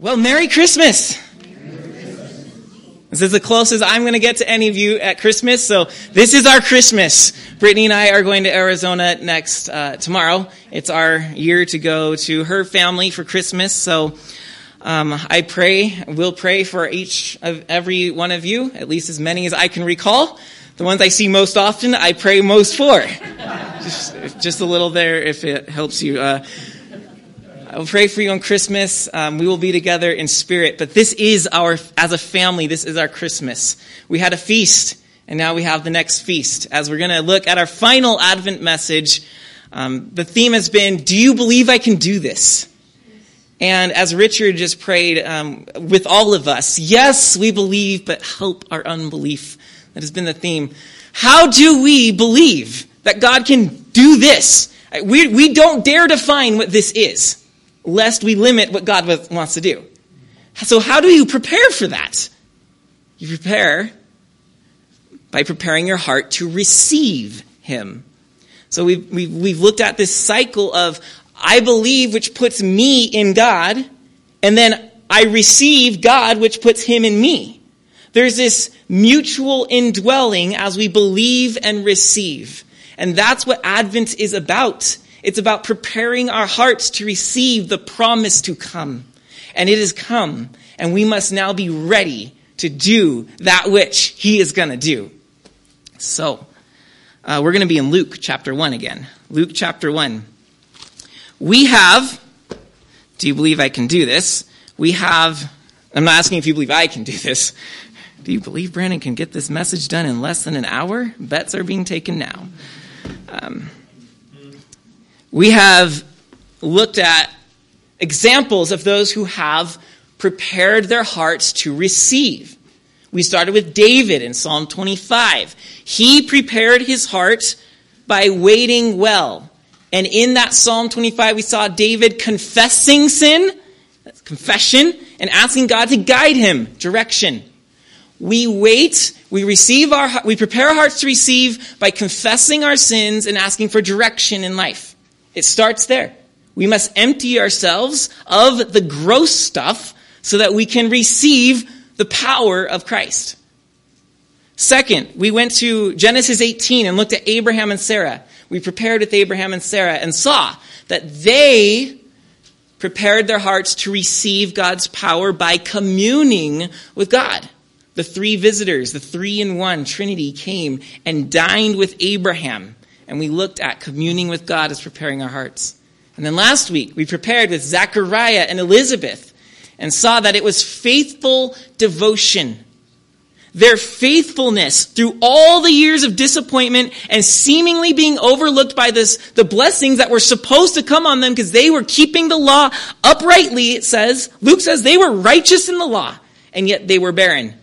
Well, Merry Christmas. This is the closest I'm going to get to any of you at Christmas. So this is our Christmas. Brittany and I are going to Arizona next uh, tomorrow. It's our year to go to her family for Christmas. So um, I pray, we'll pray for each of every one of you, at least as many as I can recall. The ones I see most often, I pray most for. just, just a little there, if it helps you. Uh, I'll pray for you on Christmas. Um, we will be together in spirit. But this is our, as a family, this is our Christmas. We had a feast, and now we have the next feast. As we're going to look at our final Advent message, um, the theme has been Do you believe I can do this? And as Richard just prayed um, with all of us, yes, we believe, but help our unbelief. That has been the theme. How do we believe that God can do this? We, we don't dare define what this is lest we limit what God wants to do. So, how do you prepare for that? You prepare by preparing your heart to receive Him. So, we've, we've, we've looked at this cycle of I believe, which puts me in God, and then I receive God, which puts Him in me. There's this mutual indwelling as we believe and receive. And that's what Advent is about. It's about preparing our hearts to receive the promise to come. And it has come, and we must now be ready to do that which He is going to do. So, uh, we're going to be in Luke chapter 1 again. Luke chapter 1. We have, do you believe I can do this? We have, I'm not asking if you believe I can do this. Do you believe Brandon can get this message done in less than an hour? Bets are being taken now. Um, we have looked at examples of those who have prepared their hearts to receive. We started with David in Psalm 25. He prepared his heart by waiting well. And in that Psalm 25, we saw David confessing sin, confession, and asking God to guide him, direction. We wait, we receive our, we prepare our hearts to receive by confessing our sins and asking for direction in life. It starts there. We must empty ourselves of the gross stuff so that we can receive the power of Christ. Second, we went to Genesis 18 and looked at Abraham and Sarah. We prepared with Abraham and Sarah and saw that they prepared their hearts to receive God's power by communing with God. The three visitors, the three in one Trinity came and dined with Abraham and we looked at communing with God as preparing our hearts. And then last week, we prepared with Zechariah and Elizabeth and saw that it was faithful devotion. Their faithfulness through all the years of disappointment and seemingly being overlooked by this, the blessings that were supposed to come on them because they were keeping the law uprightly, it says. Luke says they were righteous in the law, and yet they were barren.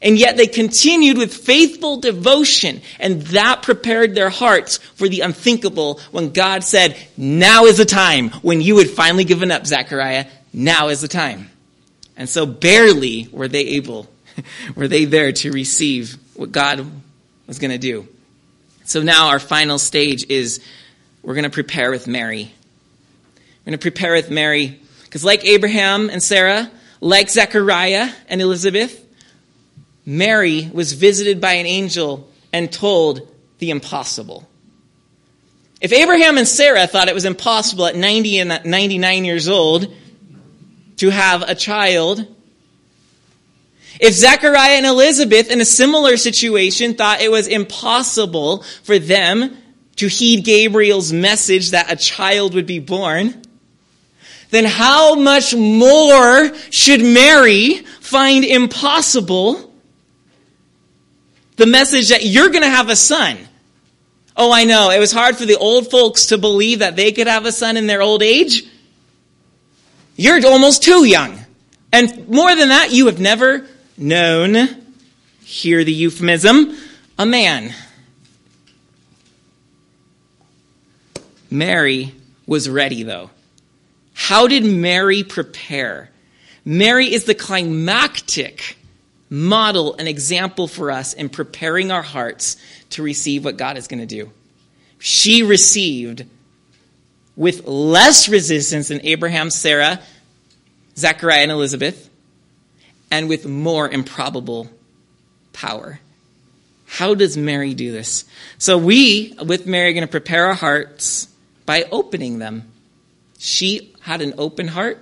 And yet they continued with faithful devotion, and that prepared their hearts for the unthinkable when God said, Now is the time when you had finally given up, Zechariah. Now is the time. And so barely were they able, were they there to receive what God was going to do. So now our final stage is we're going to prepare with Mary. We're going to prepare with Mary because, like Abraham and Sarah, like Zechariah and Elizabeth, Mary was visited by an angel and told the impossible. If Abraham and Sarah thought it was impossible at 90 and 99 years old to have a child, if Zechariah and Elizabeth in a similar situation thought it was impossible for them to heed Gabriel's message that a child would be born, then how much more should Mary find impossible the message that you're going to have a son. Oh, I know. It was hard for the old folks to believe that they could have a son in their old age. You're almost too young. And more than that, you have never known, hear the euphemism, a man. Mary was ready, though. How did Mary prepare? Mary is the climactic model an example for us in preparing our hearts to receive what God is going to do. She received with less resistance than Abraham, Sarah, Zechariah and Elizabeth, and with more improbable power. How does Mary do this? So we, with Mary, are going to prepare our hearts by opening them. She had an open heart.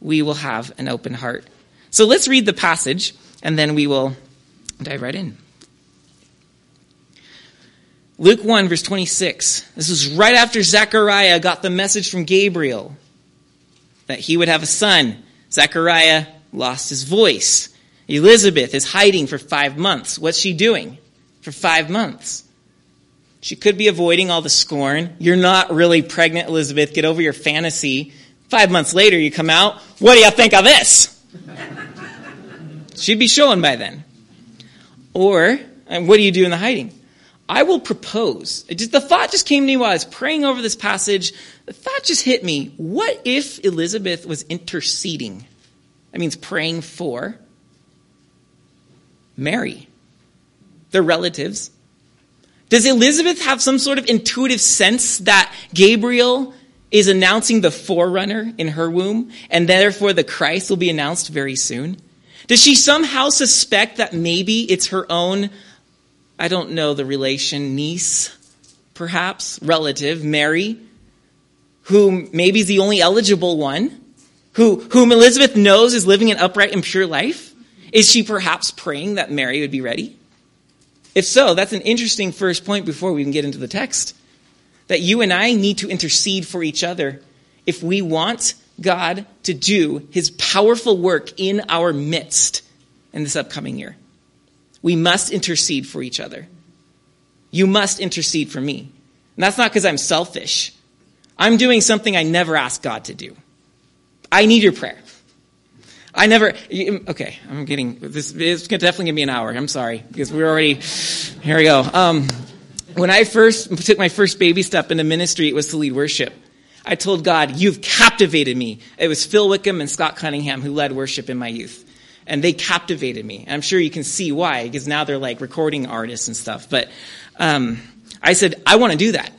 We will have an open heart. So let's read the passage, and then we will dive right in. Luke 1, verse 26. This is right after Zechariah got the message from Gabriel that he would have a son. Zechariah lost his voice. Elizabeth is hiding for five months. What's she doing for five months? She could be avoiding all the scorn. You're not really pregnant, Elizabeth. Get over your fantasy. Five months later, you come out. What do you think of this? She'd be showing by then. Or, uh, what do you do in the hiding? I will propose. Just, the thought just came to me while I was praying over this passage. The thought just hit me. What if Elizabeth was interceding? That means praying for Mary, their relatives. Does Elizabeth have some sort of intuitive sense that Gabriel is announcing the forerunner in her womb and therefore the Christ will be announced very soon? Does she somehow suspect that maybe it's her own, I don't know the relation, niece, perhaps, relative, Mary, who maybe is the only eligible one, who, whom Elizabeth knows is living an upright and pure life? Is she perhaps praying that Mary would be ready? If so, that's an interesting first point before we can get into the text. That you and I need to intercede for each other if we want God to do his powerful work in our midst in this upcoming year. We must intercede for each other. You must intercede for me. And that's not because I'm selfish. I'm doing something I never asked God to do. I need your prayer. I never, okay, I'm getting, this is definitely going to be an hour. I'm sorry, because we're already, here we go. Um, when I first took my first baby step into ministry, it was to lead worship. I told God, You've captivated me. It was Phil Wickham and Scott Cunningham who led worship in my youth. And they captivated me. And I'm sure you can see why, because now they're like recording artists and stuff. But um, I said, I want to do that.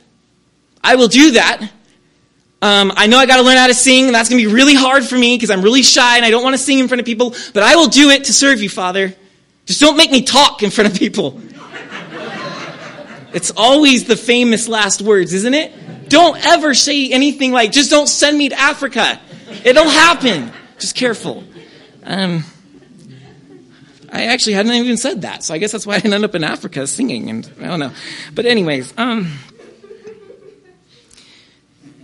I will do that um, I know I got to learn how to sing, and that's going to be really hard for me because I'm really shy and I don't want to sing in front of people, but I will do it to serve you, Father. Just don't make me talk in front of people. it's always the famous last words, isn't it? Don't ever say anything like, just don't send me to Africa. It'll happen. Just careful. Um, I actually hadn't even said that, so I guess that's why I ended up in Africa singing, and I don't know. But anyways, um,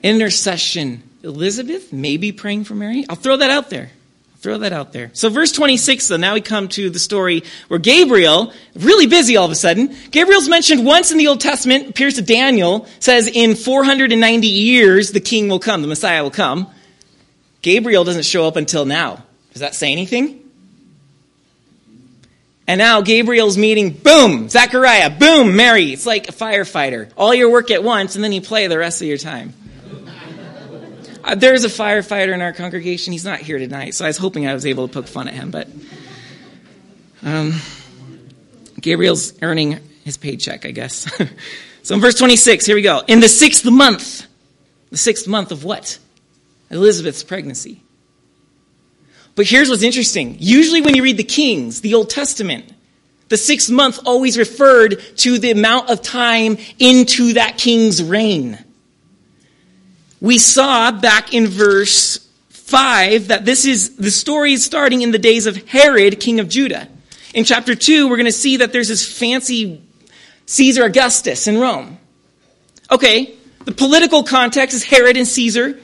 intercession. Elizabeth may be praying for Mary. I'll throw that out there. Throw that out there. So, verse 26, though, now we come to the story where Gabriel, really busy all of a sudden, Gabriel's mentioned once in the Old Testament, appears to Daniel, says in 490 years the king will come, the Messiah will come. Gabriel doesn't show up until now. Does that say anything? And now Gabriel's meeting, boom, Zechariah, boom, Mary. It's like a firefighter. All your work at once, and then you play the rest of your time. Uh, there's a firefighter in our congregation. He's not here tonight, so I was hoping I was able to poke fun at him. But um, Gabriel's earning his paycheck, I guess. so in verse 26, here we go. In the sixth month, the sixth month of what? Elizabeth's pregnancy. But here's what's interesting. Usually, when you read the Kings, the Old Testament, the sixth month always referred to the amount of time into that king's reign. We saw back in verse 5 that this is the story is starting in the days of Herod, king of Judah. In chapter 2, we're going to see that there's this fancy Caesar Augustus in Rome. Okay, the political context is Herod and Caesar.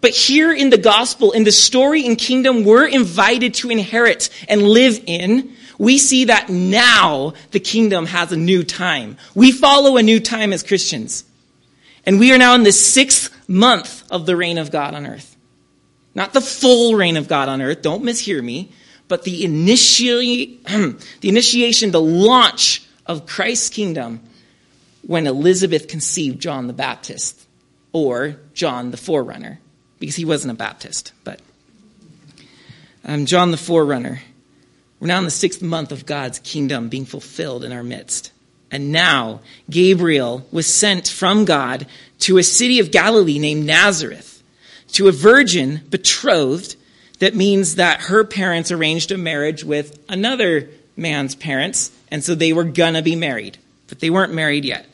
But here in the gospel, in the story and kingdom we're invited to inherit and live in, we see that now the kingdom has a new time. We follow a new time as Christians. And we are now in the sixth month of the reign of God on earth. Not the full reign of God on earth, don't mishear me, but the, initiate, the initiation, the launch of Christ's kingdom when Elizabeth conceived John the Baptist, or John the Forerunner, because he wasn't a Baptist, but um, John the Forerunner. We're now in the sixth month of God's kingdom being fulfilled in our midst. And now Gabriel was sent from God to a city of Galilee named Nazareth to a virgin betrothed that means that her parents arranged a marriage with another man's parents, and so they were gonna be married, but they weren't married yet.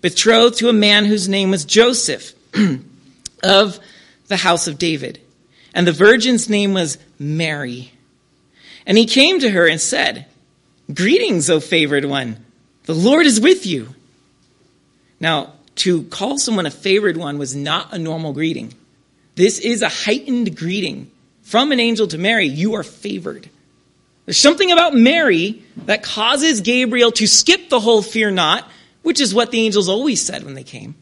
Betrothed to a man whose name was Joseph of the house of David. And the virgin's name was Mary. And he came to her and said, Greetings, O favored one. The Lord is with you. Now, to call someone a favored one was not a normal greeting. This is a heightened greeting from an angel to Mary, you are favored. There's something about Mary that causes Gabriel to skip the whole fear not, which is what the angels always said when they came.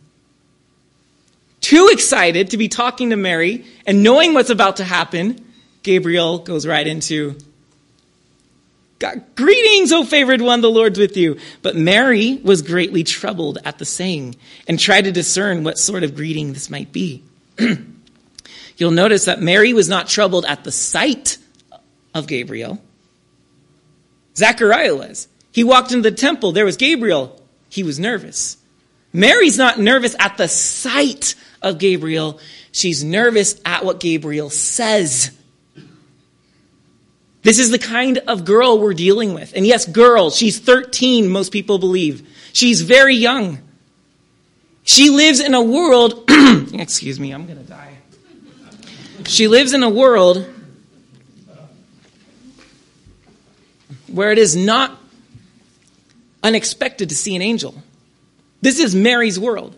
Too excited to be talking to Mary and knowing what's about to happen, Gabriel goes right into Greetings, O favored one, the Lord's with you. But Mary was greatly troubled at the saying and tried to discern what sort of greeting this might be. you'll notice that Mary was not troubled at the sight of Gabriel. Zechariah was. He walked into the temple. There was Gabriel. He was nervous. Mary's not nervous at the sight of Gabriel. She's nervous at what Gabriel says. This is the kind of girl we're dealing with. And yes, girl, she's 13, most people believe. She's very young. She lives in a world, excuse me, I'm going to die. She lives in a world where it is not unexpected to see an angel. This is Mary's world.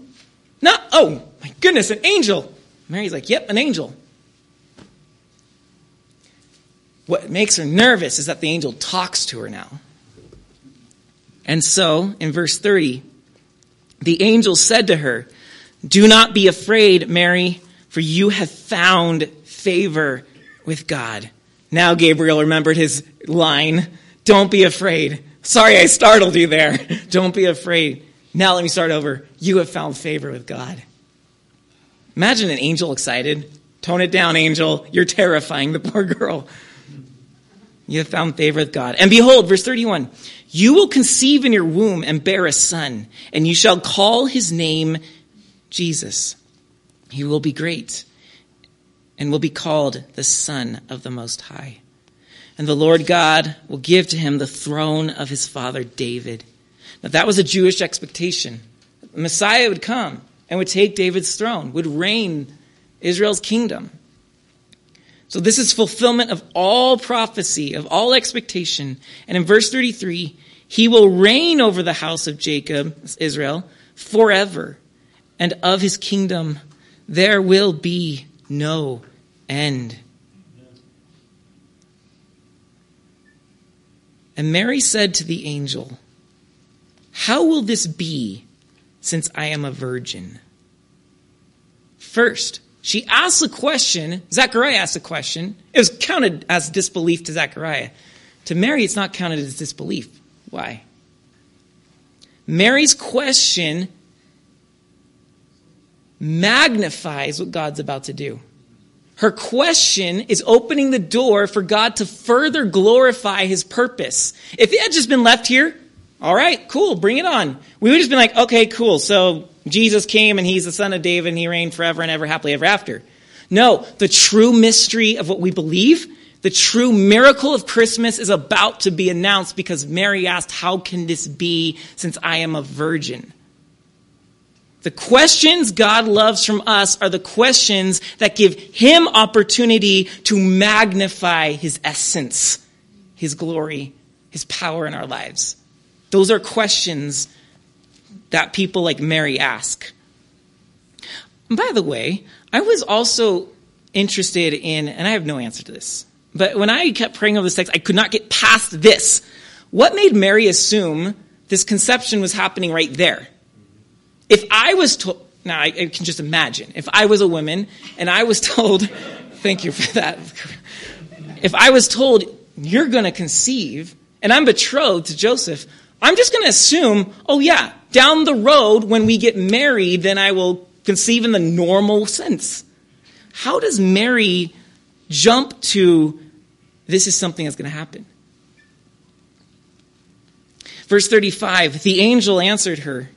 Not, oh my goodness, an angel. Mary's like, yep, an angel. What makes her nervous is that the angel talks to her now. And so, in verse 30, the angel said to her, Do not be afraid, Mary, for you have found favor with God. Now Gabriel remembered his line Don't be afraid. Sorry, I startled you there. Don't be afraid. Now let me start over. You have found favor with God. Imagine an angel excited. Tone it down, angel. You're terrifying the poor girl. You have found favor with God. And behold, verse 31 You will conceive in your womb and bear a son, and you shall call his name Jesus. He will be great and will be called the Son of the Most High. And the Lord God will give to him the throne of his father David. Now, that was a Jewish expectation. The Messiah would come and would take David's throne, would reign Israel's kingdom. So this is fulfillment of all prophecy, of all expectation. And in verse 33, he will reign over the house of Jacob, Israel, forever. And of his kingdom there will be no end. And Mary said to the angel, How will this be since I am a virgin? First, she asks a question. Zechariah asks a question. It was counted as disbelief to Zechariah. To Mary, it's not counted as disbelief. Why? Mary's question magnifies what God's about to do. Her question is opening the door for God to further glorify his purpose. If it had just been left here, all right, cool, bring it on. We would just been like, okay, cool. So Jesus came and he's the son of David and he reigned forever and ever, happily ever after. No, the true mystery of what we believe, the true miracle of Christmas is about to be announced because Mary asked, How can this be since I am a virgin? The questions God loves from us are the questions that give Him opportunity to magnify His essence, His glory, His power in our lives. Those are questions that people like Mary ask. By the way, I was also interested in, and I have no answer to this, but when I kept praying over this text, I could not get past this. What made Mary assume this conception was happening right there? If I was told, now I, I can just imagine, if I was a woman and I was told, thank you for that. If I was told, you're going to conceive, and I'm betrothed to Joseph, I'm just going to assume, oh, yeah, down the road when we get married, then I will conceive in the normal sense. How does Mary jump to this is something that's going to happen? Verse 35 The angel answered her,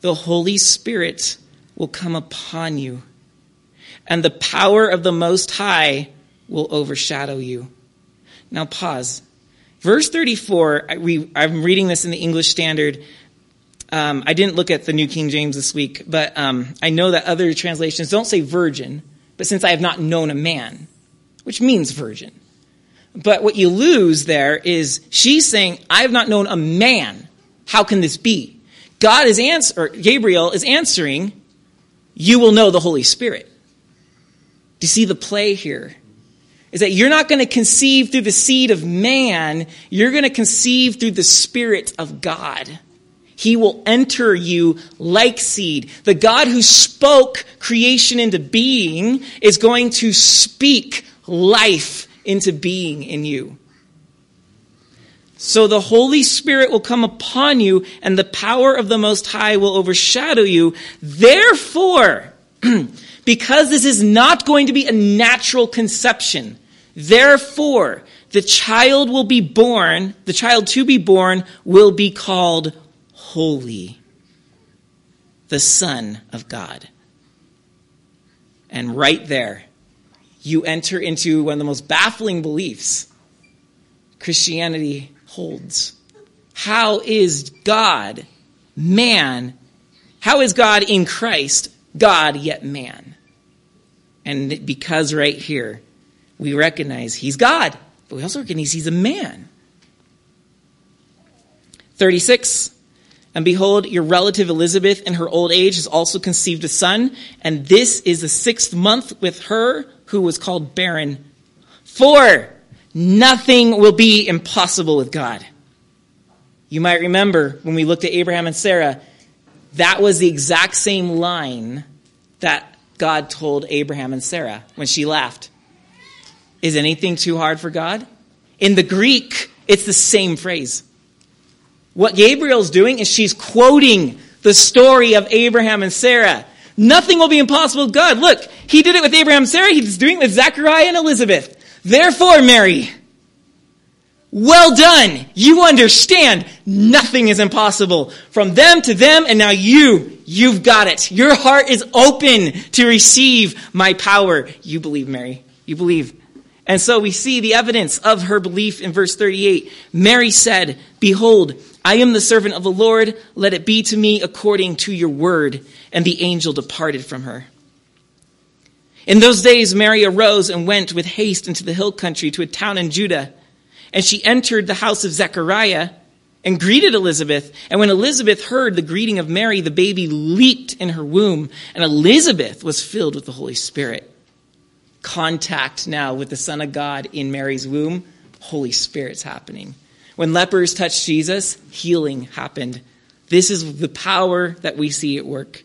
The Holy Spirit will come upon you, and the power of the Most High will overshadow you. Now pause. Verse 34, we, I'm reading this in the English Standard. Um, I didn't look at the New King James this week, but um, I know that other translations don't say virgin, but since I have not known a man, which means virgin. But what you lose there is she's saying, I have not known a man. How can this be? God is answer, Gabriel is answering, you will know the Holy Spirit. Do you see the play here? Is that you're not going to conceive through the seed of man, you're going to conceive through the Spirit of God. He will enter you like seed. The God who spoke creation into being is going to speak life into being in you. So the Holy Spirit will come upon you, and the power of the Most High will overshadow you. Therefore, because this is not going to be a natural conception, therefore, the child will be born, the child to be born will be called holy, the Son of God. And right there, you enter into one of the most baffling beliefs Christianity holds. How is God man? How is God in Christ God yet man? And because right here we recognize he's God, but we also recognize he's a man. 36. And behold, your relative Elizabeth in her old age has also conceived a son, and this is the sixth month with her who was called barren. For nothing will be impossible with God. You might remember when we looked at Abraham and Sarah, that was the exact same line that God told Abraham and Sarah when she laughed. Is anything too hard for God? In the Greek, it's the same phrase. What Gabriel's doing is she's quoting the story of Abraham and Sarah. Nothing will be impossible with God. Look, he did it with Abraham and Sarah, he's doing it with Zechariah and Elizabeth. Therefore, Mary, well done. You understand nothing is impossible. From them to them, and now you, you've got it. Your heart is open to receive my power. You believe, Mary. You believe. And so we see the evidence of her belief in verse 38. Mary said, Behold, I am the servant of the Lord. Let it be to me according to your word. And the angel departed from her. In those days, Mary arose and went with haste into the hill country to a town in Judah and she entered the house of Zechariah and greeted Elizabeth. And when Elizabeth heard the greeting of Mary, the baby leaped in her womb, and Elizabeth was filled with the Holy Spirit. Contact now with the Son of God in Mary's womb, Holy Spirit's happening. When lepers touched Jesus, healing happened. This is the power that we see at work.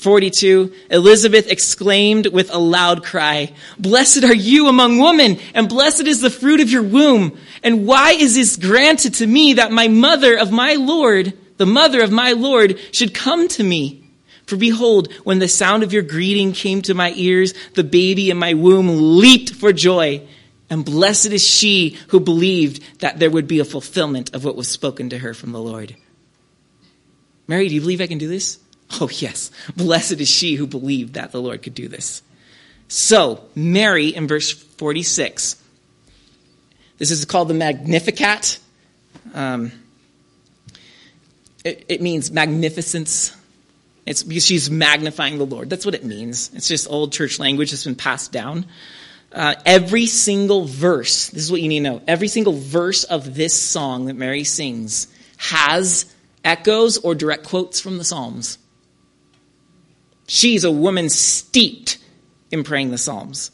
42, Elizabeth exclaimed with a loud cry, Blessed are you among women, and blessed is the fruit of your womb. And why is this granted to me that my mother of my Lord, the mother of my Lord, should come to me? For behold, when the sound of your greeting came to my ears, the baby in my womb leaped for joy. And blessed is she who believed that there would be a fulfillment of what was spoken to her from the Lord. Mary, do you believe I can do this? Oh, yes. Blessed is she who believed that the Lord could do this. So, Mary in verse 46. This is called the Magnificat. Um, it, it means magnificence. It's because she's magnifying the Lord. That's what it means. It's just old church language that's been passed down. Uh, every single verse, this is what you need to know. Every single verse of this song that Mary sings has echoes or direct quotes from the Psalms. She's a woman steeped in praying the Psalms.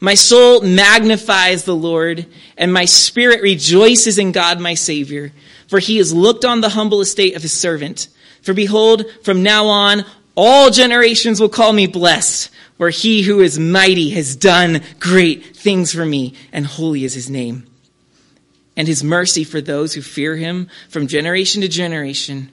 My soul magnifies the Lord, and my spirit rejoices in God my Savior, for he has looked on the humble estate of his servant. For behold, from now on, all generations will call me blessed, for he who is mighty has done great things for me, and holy is his name. And his mercy for those who fear him from generation to generation.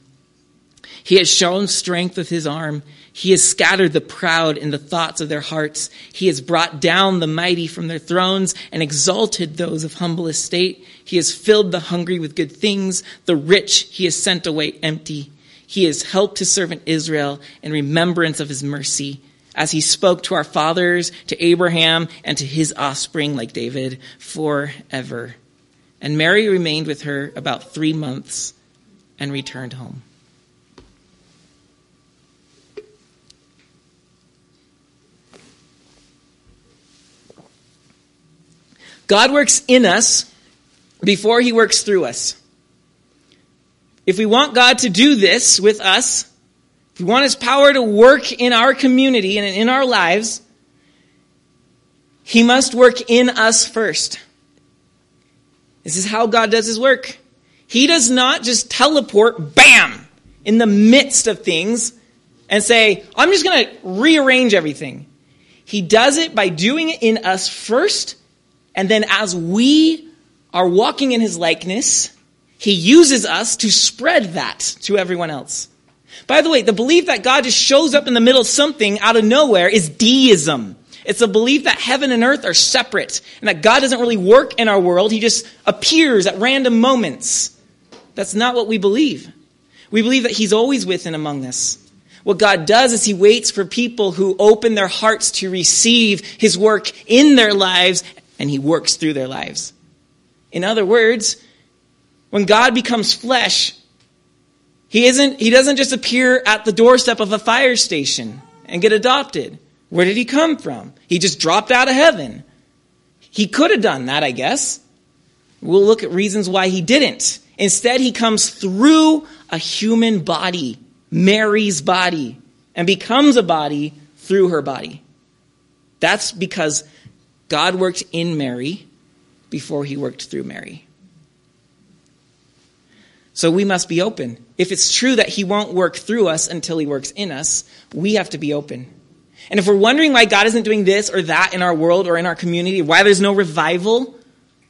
He has shown strength with his arm. He has scattered the proud in the thoughts of their hearts. He has brought down the mighty from their thrones and exalted those of humble estate. He has filled the hungry with good things. The rich he has sent away empty. He has helped his servant Israel in remembrance of his mercy, as he spoke to our fathers, to Abraham, and to his offspring, like David, forever. And Mary remained with her about three months and returned home. God works in us before he works through us. If we want God to do this with us, if we want his power to work in our community and in our lives, he must work in us first. This is how God does his work. He does not just teleport, bam, in the midst of things and say, I'm just going to rearrange everything. He does it by doing it in us first, and then as we are walking in his likeness, he uses us to spread that to everyone else. By the way, the belief that God just shows up in the middle of something out of nowhere is deism. It's a belief that heaven and earth are separate and that God doesn't really work in our world. He just appears at random moments. That's not what we believe. We believe that He's always with and among us. What God does is He waits for people who open their hearts to receive His work in their lives and He works through their lives. In other words, when God becomes flesh, he isn't, he doesn't just appear at the doorstep of a fire station and get adopted. Where did he come from? He just dropped out of heaven. He could have done that, I guess. We'll look at reasons why he didn't. Instead, he comes through a human body, Mary's body, and becomes a body through her body. That's because God worked in Mary before he worked through Mary. So we must be open. If it's true that he won't work through us until he works in us, we have to be open. And if we're wondering why God isn't doing this or that in our world or in our community, why there's no revival,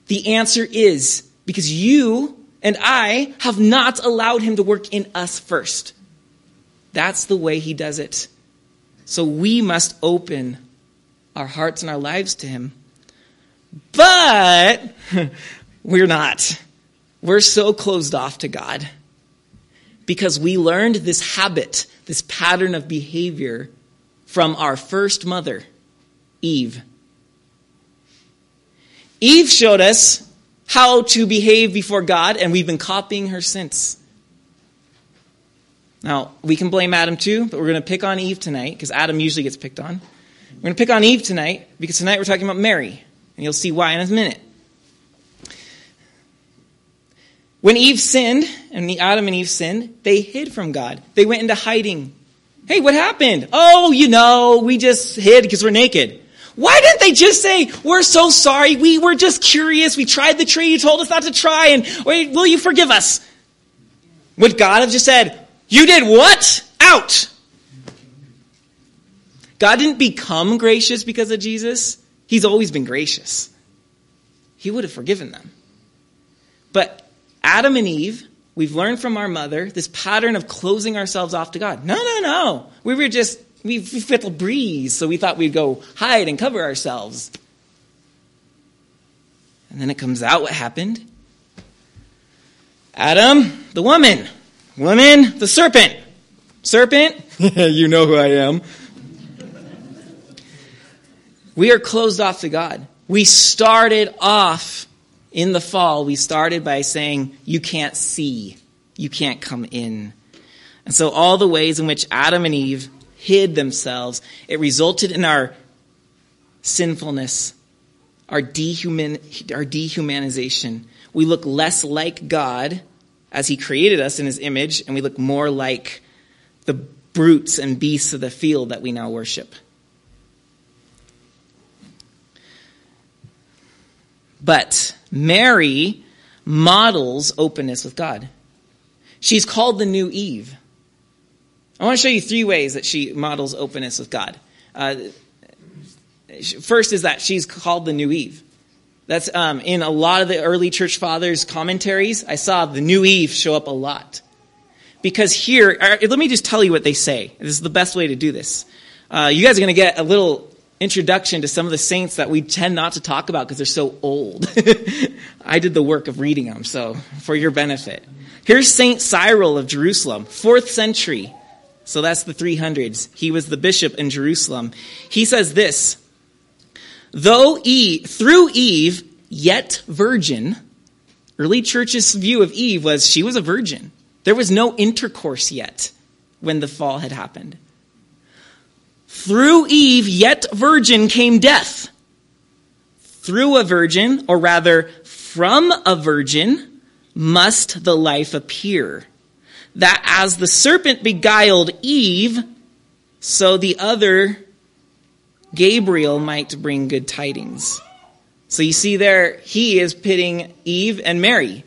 the answer is because you and I have not allowed him to work in us first. That's the way he does it. So we must open our hearts and our lives to him. But we're not. We're so closed off to God because we learned this habit, this pattern of behavior from our first mother, Eve. Eve showed us how to behave before God, and we've been copying her since. Now, we can blame Adam too, but we're going to pick on Eve tonight because Adam usually gets picked on. We're going to pick on Eve tonight because tonight we're talking about Mary, and you'll see why in a minute. When Eve sinned, and the Adam and Eve sinned, they hid from God. They went into hiding. Hey, what happened? Oh, you know, we just hid because we're naked. Why didn't they just say, we're so sorry, we were just curious, we tried the tree you told us not to try, and will you forgive us? Would God have just said, you did what? Out! God didn't become gracious because of Jesus. He's always been gracious. He would have forgiven them. But Adam and Eve, we've learned from our mother this pattern of closing ourselves off to God. No, no, no. We were just, we, fit the breeze, so we thought we'd go hide and cover ourselves. And then it comes out what happened. Adam, the woman. Woman, the serpent. Serpent, you know who I am. We are closed off to God. We started off in the fall, we started by saying, You can't see, you can't come in. And so, all the ways in which Adam and Eve hid themselves, it resulted in our sinfulness, our, dehuman, our dehumanization. We look less like God as He created us in His image, and we look more like the brutes and beasts of the field that we now worship. But Mary models openness with God. She's called the new Eve. I want to show you three ways that she models openness with God. Uh, first is that she's called the new Eve. That's um, in a lot of the early church fathers' commentaries. I saw the new Eve show up a lot. Because here, uh, let me just tell you what they say. This is the best way to do this. Uh, you guys are going to get a little introduction to some of the saints that we tend not to talk about because they're so old. I did the work of reading them, so for your benefit. Here's Saint Cyril of Jerusalem, fourth century. So that's the 300s. He was the bishop in Jerusalem. He says this Though Eve, through Eve, yet virgin, early church's view of Eve was she was a virgin. There was no intercourse yet when the fall had happened. Through Eve, yet virgin, came death. Through a virgin, or rather, from a virgin, must the life appear. That as the serpent beguiled Eve, so the other, Gabriel, might bring good tidings. So you see there, he is pitting Eve and Mary.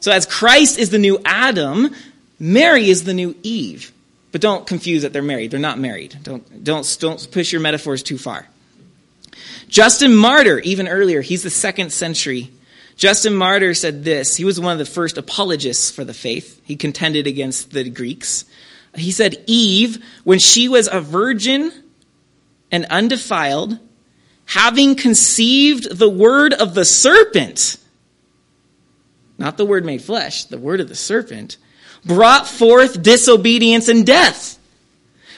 So as Christ is the new Adam, Mary is the new Eve. But don't confuse that they're married. They're not married. Don't, don't, don't push your metaphors too far. Justin Martyr, even earlier, he's the second century. Justin Martyr said this. He was one of the first apologists for the faith. He contended against the Greeks. He said, Eve, when she was a virgin and undefiled, having conceived the word of the serpent, not the word made flesh, the word of the serpent, brought forth disobedience and death.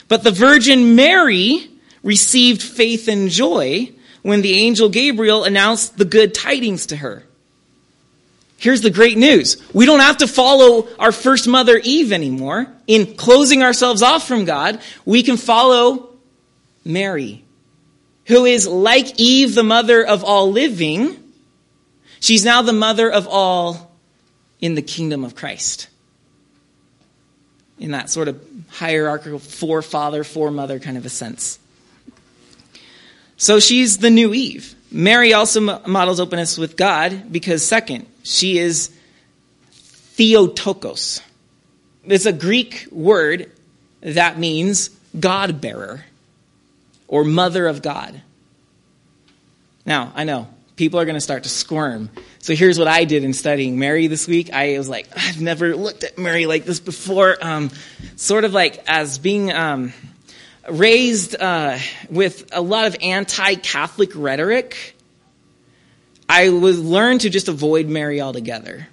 But the Virgin Mary received faith and joy when the angel Gabriel announced the good tidings to her. Here's the great news. We don't have to follow our first mother Eve anymore in closing ourselves off from God. We can follow Mary, who is like Eve, the mother of all living. She's now the mother of all in the kingdom of Christ in that sort of hierarchical forefather, foremother kind of a sense. So she's the new Eve. Mary also models openness with God because, second, she is Theotokos. It's a Greek word that means God bearer or mother of God. Now, I know people are going to start to squirm so here's what I did in studying Mary this week. I was like, I've never looked at Mary like this before. Um, sort of like as being um, raised uh, with a lot of anti-Catholic rhetoric. I was learned to just avoid Mary altogether.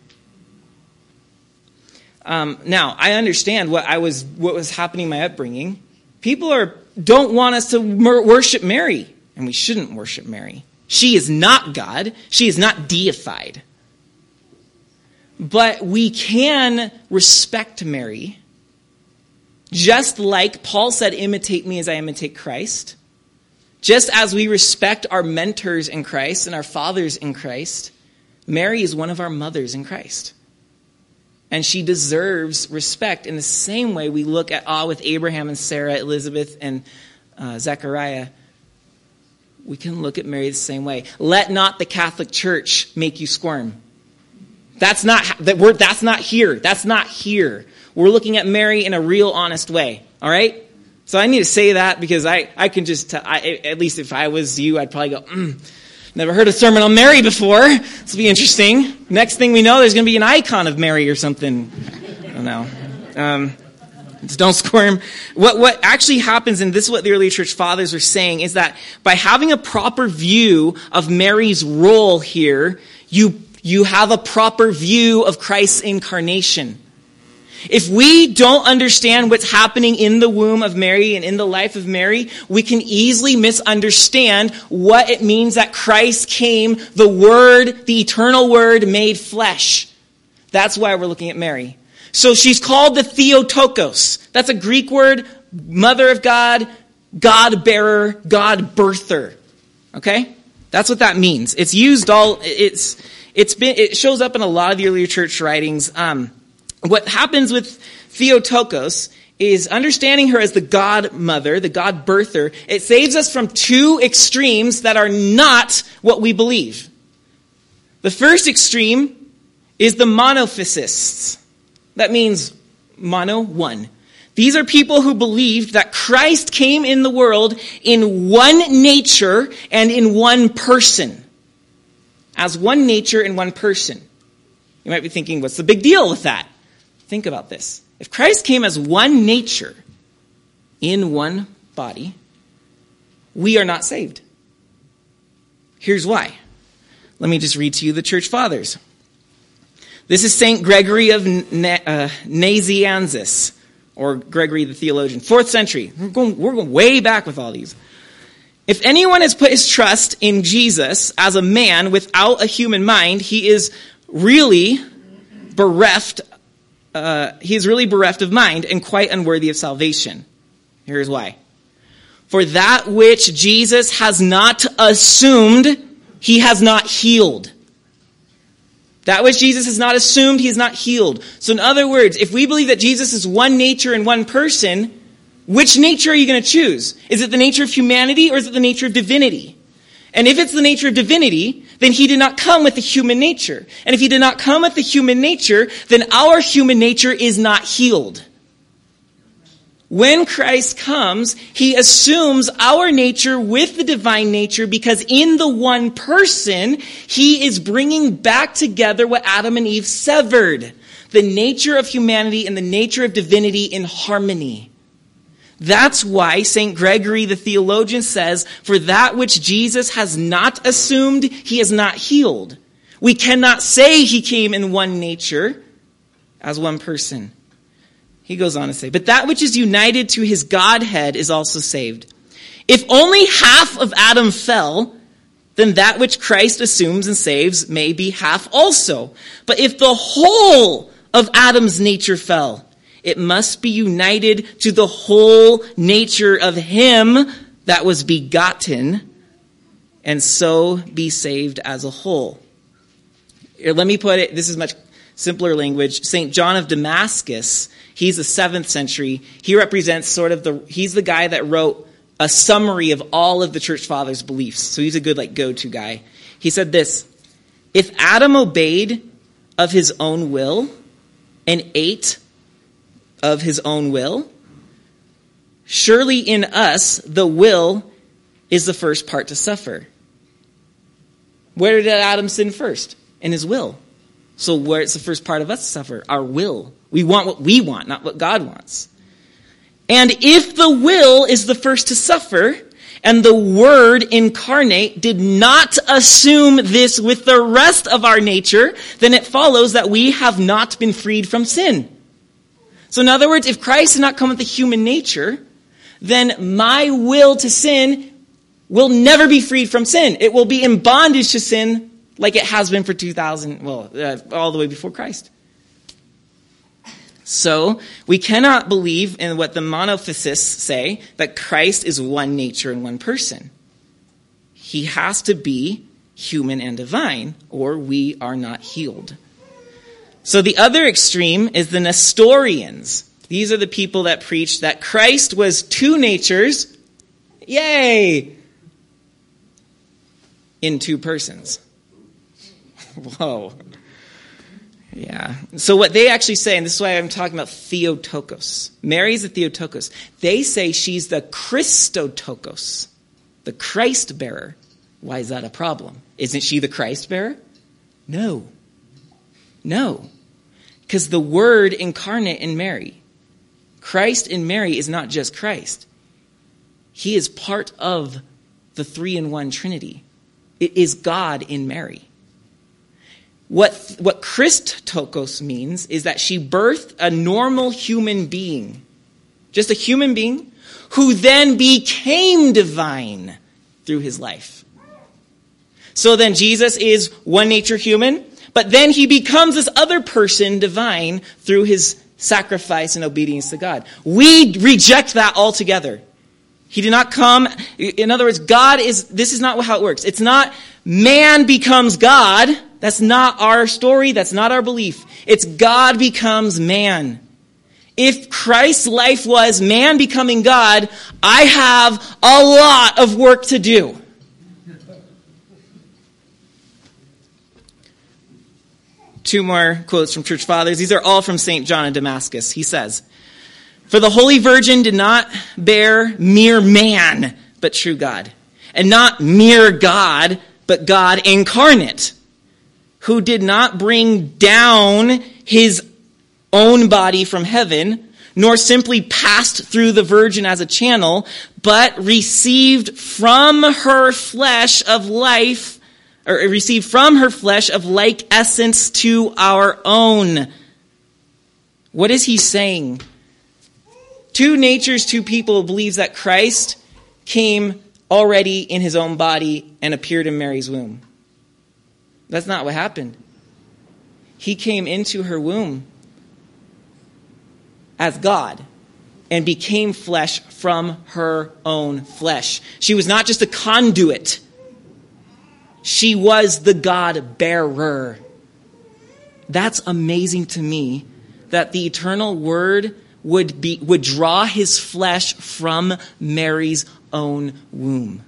Um, now I understand what I was, what was happening in my upbringing. People are don't want us to worship Mary, and we shouldn't worship Mary. She is not God. She is not deified. But we can respect Mary, just like Paul said, imitate me as I imitate Christ. Just as we respect our mentors in Christ and our fathers in Christ, Mary is one of our mothers in Christ. And she deserves respect in the same way we look at awe with Abraham and Sarah, Elizabeth and uh, Zechariah we can look at Mary the same way. Let not the Catholic Church make you squirm. That's not that word. That's not here. That's not here. We're looking at Mary in a real, honest way. All right. So I need to say that because I, I can just I, at least if I was you, I'd probably go. Mm, never heard a sermon on Mary before. This will be interesting. Next thing we know, there's going to be an icon of Mary or something. I don't know. Um, don't squirm. What, what actually happens, and this is what the early church fathers are saying, is that by having a proper view of Mary's role here, you, you have a proper view of Christ's incarnation. If we don't understand what's happening in the womb of Mary and in the life of Mary, we can easily misunderstand what it means that Christ came, the Word, the eternal Word made flesh. That's why we're looking at Mary. So she's called the Theotokos. That's a Greek word, mother of God, God bearer, God birther. Okay? That's what that means. It's used all, it's, it's been, it shows up in a lot of the earlier church writings. Um, what happens with Theotokos is understanding her as the God mother, the God birther. It saves us from two extremes that are not what we believe. The first extreme is the monophysicists. That means mono, one. These are people who believed that Christ came in the world in one nature and in one person. As one nature and one person. You might be thinking, what's the big deal with that? Think about this. If Christ came as one nature in one body, we are not saved. Here's why. Let me just read to you the church fathers. This is St. Gregory of uh, Nazianzus. or Gregory the theologian, fourth century. We're going, we're going way back with all these. If anyone has put his trust in Jesus as a man without a human mind, he is really bereft. Uh, he is really bereft of mind and quite unworthy of salvation. Here's why. For that which Jesus has not assumed, he has not healed. That which Jesus has not assumed, he has not healed. So, in other words, if we believe that Jesus is one nature and one person, which nature are you going to choose? Is it the nature of humanity or is it the nature of divinity? And if it's the nature of divinity, then he did not come with the human nature. And if he did not come with the human nature, then our human nature is not healed. When Christ comes, he assumes our nature with the divine nature because in the one person, he is bringing back together what Adam and Eve severed the nature of humanity and the nature of divinity in harmony. That's why St. Gregory the theologian says, For that which Jesus has not assumed, he has not healed. We cannot say he came in one nature as one person. He goes on to say, But that which is united to his Godhead is also saved. If only half of Adam fell, then that which Christ assumes and saves may be half also. But if the whole of Adam's nature fell, it must be united to the whole nature of him that was begotten, and so be saved as a whole. Let me put it, this is much simpler language. St. John of Damascus He's the seventh century. He represents sort of the, he's the guy that wrote a summary of all of the church fathers' beliefs. So he's a good, like, go to guy. He said this If Adam obeyed of his own will and ate of his own will, surely in us the will is the first part to suffer. Where did Adam sin first? In his will. So where's the first part of us to suffer? Our will. We want what we want, not what God wants. And if the will is the first to suffer, and the Word incarnate did not assume this with the rest of our nature, then it follows that we have not been freed from sin. So, in other words, if Christ did not come with the human nature, then my will to sin will never be freed from sin. It will be in bondage to sin like it has been for 2,000, well, uh, all the way before Christ. So, we cannot believe in what the monophysicists say, that Christ is one nature and one person. He has to be human and divine, or we are not healed. So, the other extreme is the Nestorians. These are the people that preach that Christ was two natures, yay, in two persons. Whoa. Yeah. So what they actually say, and this is why I'm talking about Theotokos. Mary's a Theotokos. They say she's the Christotokos, the Christ bearer. Why is that a problem? Isn't she the Christ bearer? No. No. Because the Word incarnate in Mary, Christ in Mary is not just Christ. He is part of the three in one Trinity. It is God in Mary. What, what Christotokos means is that she birthed a normal human being, just a human being, who then became divine through his life. So then Jesus is one nature human, but then he becomes this other person divine through his sacrifice and obedience to God. We reject that altogether. He did not come, in other words, God is, this is not how it works. It's not man becomes God that's not our story. That's not our belief. It's God becomes man. If Christ's life was man becoming God, I have a lot of work to do. Two more quotes from church fathers. These are all from St. John of Damascus. He says, For the Holy Virgin did not bear mere man, but true God. And not mere God, but God incarnate who did not bring down his own body from heaven, nor simply passed through the virgin as a channel, but received from her flesh of life, or received from her flesh of like essence to our own. What is he saying? two natures, two people believes that Christ came already in his own body and appeared in Mary's womb. That's not what happened. He came into her womb as God and became flesh from her own flesh. She was not just a conduit, she was the God bearer. That's amazing to me that the eternal word would be would draw his flesh from Mary's own womb.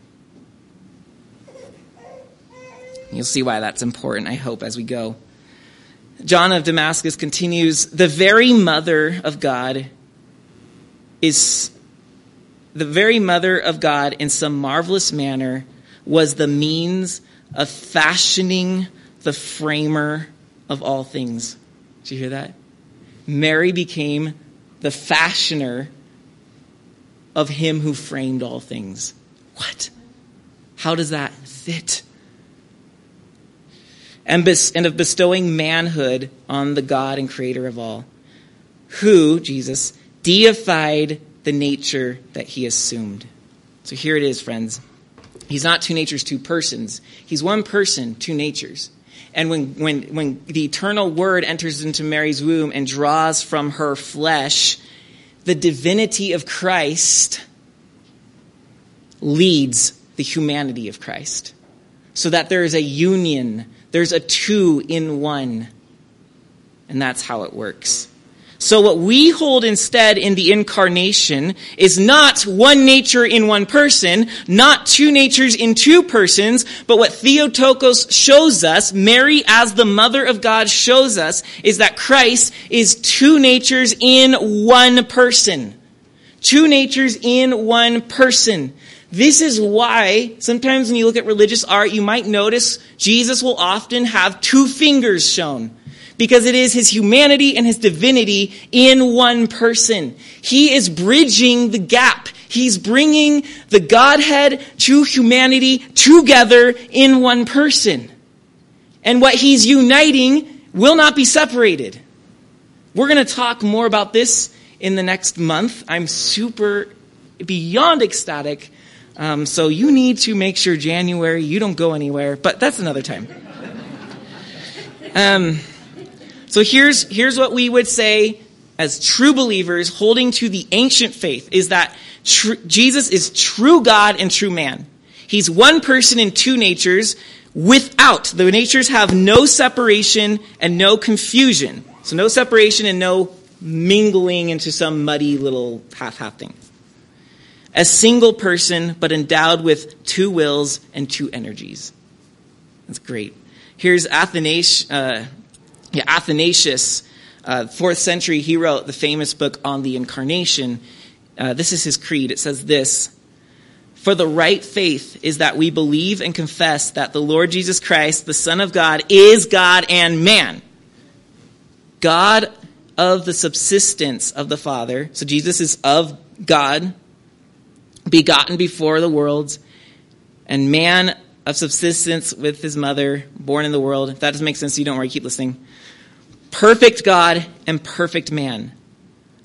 You'll see why that's important, I hope, as we go. John of Damascus continues The very mother of God is the very mother of God in some marvelous manner was the means of fashioning the framer of all things. Did you hear that? Mary became the fashioner of him who framed all things. What? How does that fit? And, of bestowing manhood on the God and creator of all, who, Jesus, deified the nature that he assumed. So here it is, friends. He's not two natures, two persons. He's one person, two natures. And when, when, when the eternal word enters into Mary's womb and draws from her flesh, the divinity of Christ leads the humanity of Christ. So that there is a union, there's a two in one. And that's how it works. So what we hold instead in the incarnation is not one nature in one person, not two natures in two persons, but what Theotokos shows us, Mary as the mother of God shows us, is that Christ is two natures in one person. Two natures in one person. This is why sometimes when you look at religious art, you might notice Jesus will often have two fingers shown because it is his humanity and his divinity in one person. He is bridging the gap. He's bringing the Godhead to humanity together in one person. And what he's uniting will not be separated. We're going to talk more about this in the next month. I'm super beyond ecstatic. Um, so you need to make sure January you don't go anywhere, but that's another time. Um, so here's, here's what we would say as true believers holding to the ancient faith is that tr- Jesus is true God and true man. He's one person in two natures without. The natures have no separation and no confusion. So no separation and no mingling into some muddy little half-half thing. A single person, but endowed with two wills and two energies. That's great. Here's Athanasius, uh, yeah, Athanasius, uh, fourth century, he wrote the famous book on the incarnation. Uh, this is his creed. It says this For the right faith is that we believe and confess that the Lord Jesus Christ, the Son of God, is God and man. God of the subsistence of the Father. So Jesus is of God, begotten before the worlds, and man of subsistence with his mother, born in the world. If that doesn't make sense you, don't worry, keep listening perfect God and perfect man.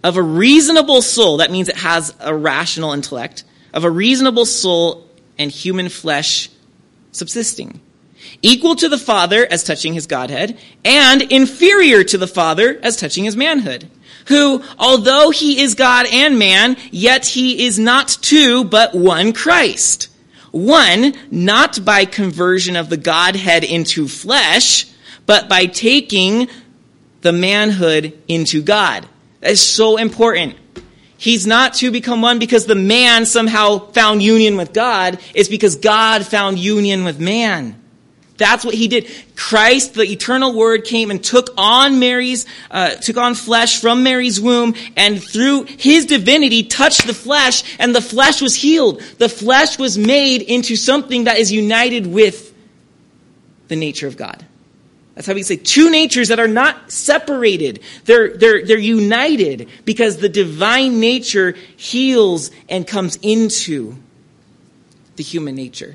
Of a reasonable soul, that means it has a rational intellect, of a reasonable soul and human flesh subsisting. Equal to the Father as touching his Godhead, and inferior to the Father as touching his manhood. Who, although he is God and man, yet he is not two, but one Christ. One, not by conversion of the Godhead into flesh, but by taking the manhood into God. That is so important. He's not to become one because the man somehow found union with God. It's because God found union with man. That's what he did. Christ, the eternal word, came and took on Mary's, uh, took on flesh from Mary's womb, and through his divinity touched the flesh, and the flesh was healed. The flesh was made into something that is united with the nature of God. That's how we say two natures that are not separated. They're, they're, they're united because the divine nature heals and comes into the human nature.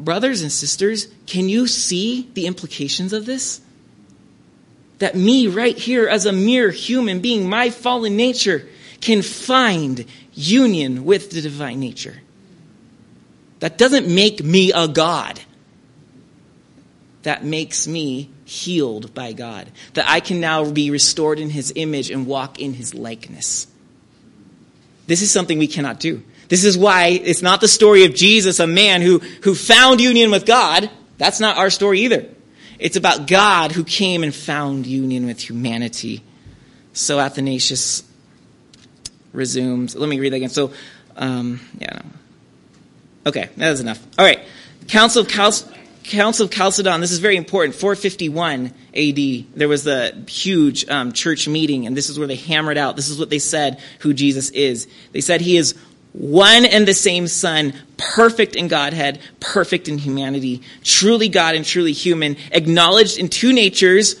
Brothers and sisters, can you see the implications of this? That me right here as a mere human being, my fallen nature, can find union with the divine nature. That doesn't make me a God. That makes me healed by God. That I can now be restored in his image and walk in his likeness. This is something we cannot do. This is why it's not the story of Jesus, a man who, who found union with God. That's not our story either. It's about God who came and found union with humanity. So Athanasius resumes. Let me read that again. So, um, yeah. Okay, that is enough. All right. Council of, Cal- Council of Chalcedon, this is very important. 451 AD, there was a huge um, church meeting, and this is where they hammered out. This is what they said who Jesus is. They said he is one and the same Son, perfect in Godhead, perfect in humanity, truly God and truly human, acknowledged in two natures,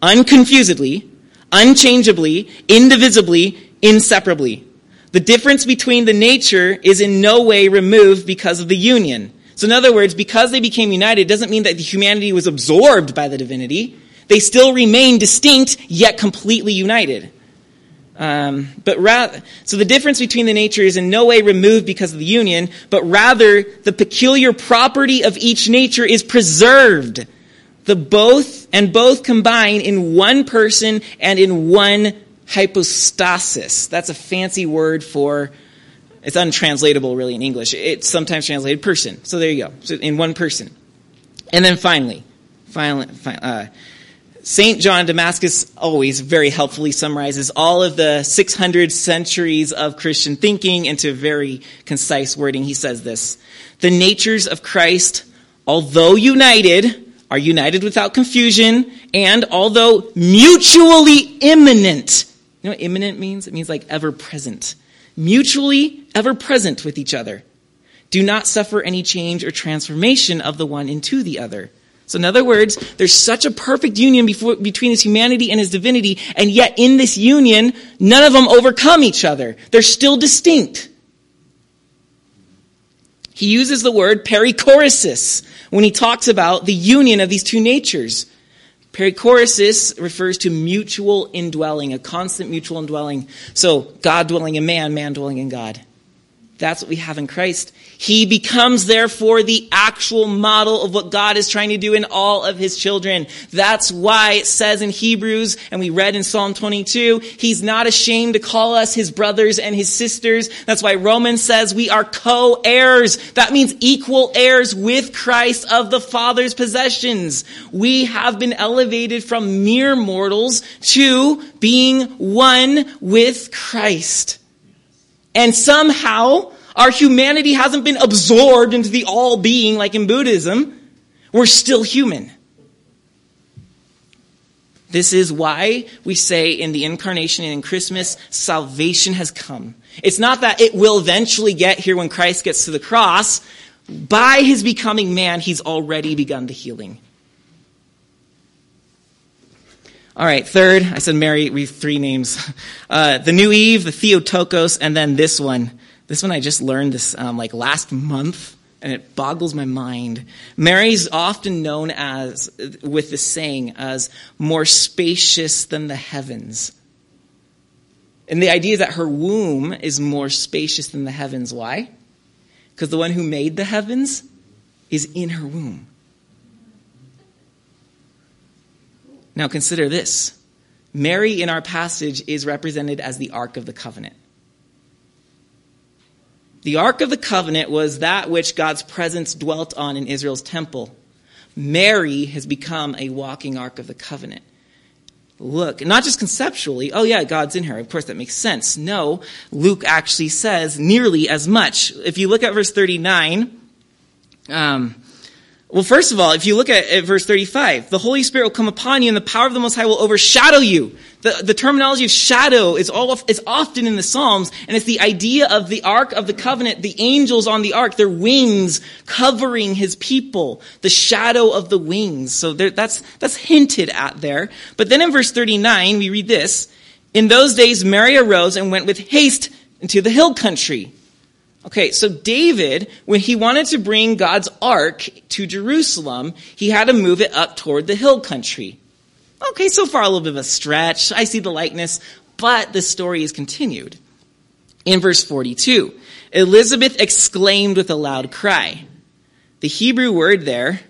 unconfusedly, unchangeably, indivisibly, inseparably. The difference between the nature is in no way removed because of the union. So, in other words, because they became united doesn't mean that the humanity was absorbed by the divinity. They still remain distinct, yet completely united. Um, but rather, so the difference between the nature is in no way removed because of the union, but rather the peculiar property of each nature is preserved. The both and both combine in one person and in one hypostasis. That's a fancy word for it's untranslatable really in English. It's sometimes translated person. So there you go. So in one person. And then finally, finally, uh, St. John Damascus always very helpfully summarizes all of the 600 centuries of Christian thinking into very concise wording. He says this The natures of Christ, although united, are united without confusion, and although mutually immanent, you know what immanent means? It means like ever present. Mutually ever present with each other. Do not suffer any change or transformation of the one into the other so, in other words, there's such a perfect union before, between his humanity and his divinity, and yet in this union, none of them overcome each other. They're still distinct. He uses the word perichoresis when he talks about the union of these two natures. Perichoresis refers to mutual indwelling, a constant mutual indwelling. So, God dwelling in man, man dwelling in God. That's what we have in Christ. He becomes, therefore, the actual model of what God is trying to do in all of his children. That's why it says in Hebrews, and we read in Psalm 22, he's not ashamed to call us his brothers and his sisters. That's why Romans says we are co-heirs. That means equal heirs with Christ of the Father's possessions. We have been elevated from mere mortals to being one with Christ. And somehow, our humanity hasn't been absorbed into the all being like in Buddhism. We're still human. This is why we say in the incarnation and in Christmas, salvation has come. It's not that it will eventually get here when Christ gets to the cross. By his becoming man, he's already begun the healing. All right, third, I said Mary, we have three names. Uh, the New Eve, the Theotokos, and then this one. This one I just learned this um, like last month, and it boggles my mind. Mary's often known as, with the saying, as more spacious than the heavens. And the idea is that her womb is more spacious than the heavens. Why? Because the one who made the heavens is in her womb. Now consider this. Mary in our passage is represented as the Ark of the Covenant. The Ark of the Covenant was that which God's presence dwelt on in Israel's temple. Mary has become a walking Ark of the Covenant. Look, not just conceptually, oh yeah, God's in her. Of course, that makes sense. No, Luke actually says nearly as much. If you look at verse 39, um, well, first of all, if you look at, at, verse 35, the Holy Spirit will come upon you and the power of the Most High will overshadow you. The, the terminology of shadow is, all, is often in the Psalms, and it's the idea of the Ark of the Covenant, the angels on the Ark, their wings covering his people, the shadow of the wings. So there, that's, that's hinted at there. But then in verse 39, we read this, In those days Mary arose and went with haste into the hill country Okay, so David, when he wanted to bring God's ark to Jerusalem, he had to move it up toward the hill country. Okay, so far a little bit of a stretch. I see the likeness, but the story is continued. In verse 42, Elizabeth exclaimed with a loud cry. The Hebrew word there,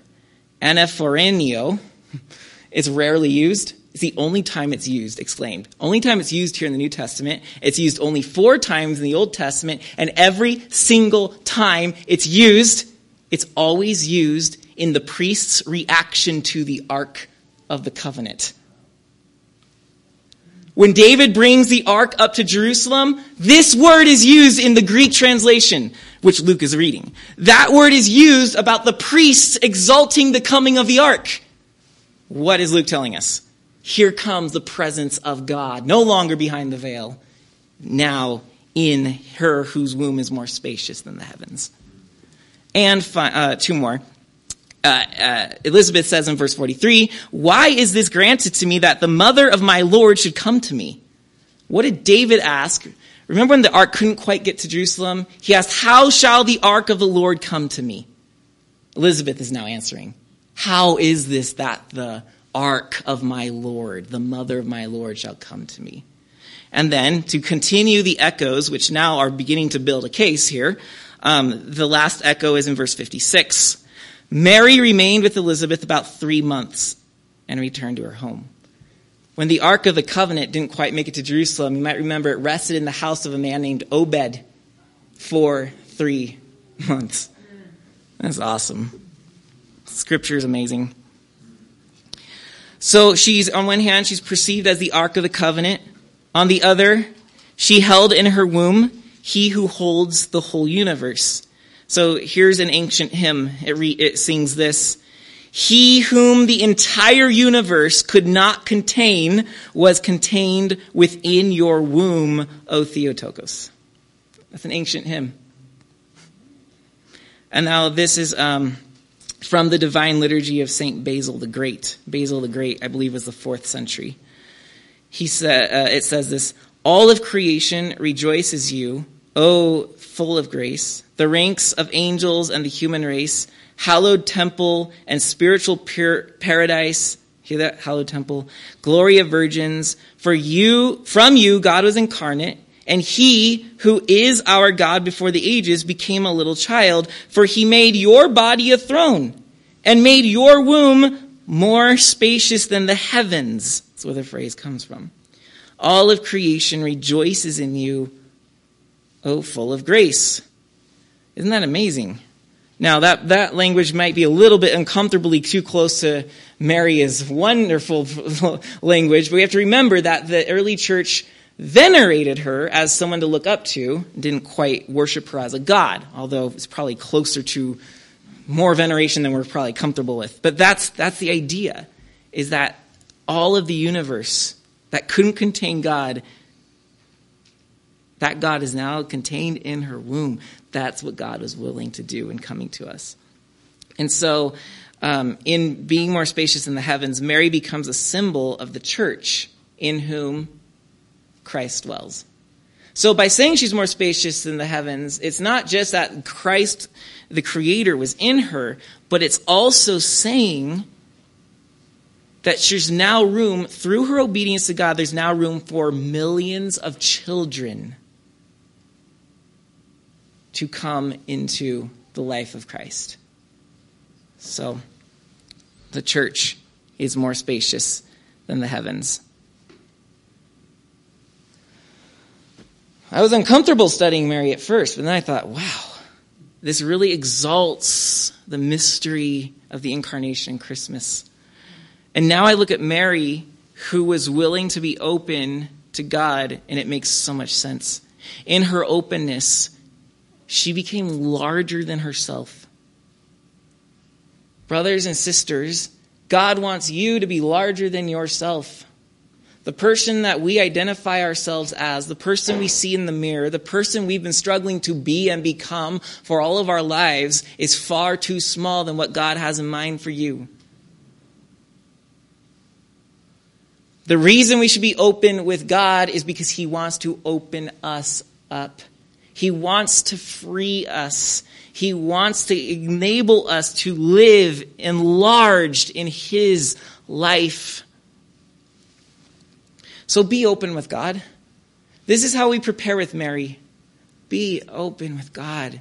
anaphorenio, is rarely used. It's the only time it's used, exclaimed. Only time it's used here in the New Testament. It's used only four times in the Old Testament, and every single time it's used, it's always used in the priest's reaction to the Ark of the Covenant. When David brings the ark up to Jerusalem, this word is used in the Greek translation, which Luke is reading. That word is used about the priests exalting the coming of the ark. What is Luke telling us? Here comes the presence of God, no longer behind the veil, now in her whose womb is more spacious than the heavens. And fi- uh, two more. Uh, uh, Elizabeth says in verse 43, Why is this granted to me that the mother of my Lord should come to me? What did David ask? Remember when the ark couldn't quite get to Jerusalem? He asked, How shall the ark of the Lord come to me? Elizabeth is now answering, How is this that the ark of my Lord, the mother of my Lord, shall come to me? And then to continue the echoes, which now are beginning to build a case here, um, the last echo is in verse 56. Mary remained with Elizabeth about three months and returned to her home. When the Ark of the Covenant didn't quite make it to Jerusalem, you might remember it rested in the house of a man named Obed for three months. That's awesome. Scripture is amazing. So she's, on one hand, she's perceived as the Ark of the Covenant. On the other, she held in her womb he who holds the whole universe. So here's an ancient hymn. It, re- it sings this. He whom the entire universe could not contain was contained within your womb, O Theotokos. That's an ancient hymn. And now this is um, from the Divine Liturgy of Saint Basil the Great. Basil the Great, I believe, was the fourth century. He said, uh, it says this: All of creation rejoices you, O full of grace the ranks of angels and the human race, hallowed temple and spiritual paradise. Hear that? Hallowed temple. Glory of virgins. For you, from you, God was incarnate. And he who is our God before the ages became a little child, for he made your body a throne and made your womb more spacious than the heavens. That's where the phrase comes from. All of creation rejoices in you, O full of grace. Isn't that amazing? Now, that, that language might be a little bit uncomfortably too close to Mary's wonderful language, but we have to remember that the early church venerated her as someone to look up to, didn't quite worship her as a god, although it's probably closer to more veneration than we're probably comfortable with. But that's, that's the idea, is that all of the universe that couldn't contain God that God is now contained in her womb. That's what God was willing to do in coming to us. And so, um, in being more spacious in the heavens, Mary becomes a symbol of the church in whom Christ dwells. So, by saying she's more spacious than the heavens, it's not just that Christ, the Creator, was in her, but it's also saying that there's now room, through her obedience to God, there's now room for millions of children to come into the life of Christ. So, the church is more spacious than the heavens. I was uncomfortable studying Mary at first, but then I thought, wow, this really exalts the mystery of the incarnation Christmas. And now I look at Mary, who was willing to be open to God, and it makes so much sense. In her openness, she became larger than herself. Brothers and sisters, God wants you to be larger than yourself. The person that we identify ourselves as, the person we see in the mirror, the person we've been struggling to be and become for all of our lives is far too small than what God has in mind for you. The reason we should be open with God is because He wants to open us up. He wants to free us. He wants to enable us to live enlarged in His life. So be open with God. This is how we prepare with Mary. be open with God.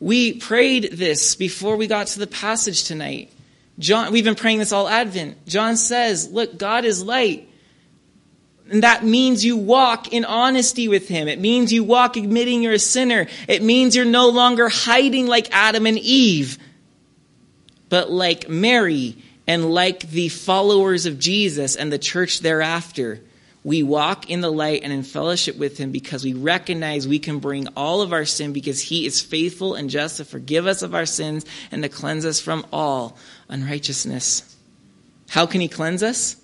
We prayed this before we got to the passage tonight. John, we've been praying this all Advent. John says, Look, God is light. And that means you walk in honesty with Him. It means you walk admitting you're a sinner. It means you're no longer hiding like Adam and Eve, but like Mary and like the followers of Jesus and the church thereafter. We walk in the light and in fellowship with Him because we recognize we can bring all of our sin because He is faithful and just to forgive us of our sins and to cleanse us from all unrighteousness. How can He cleanse us?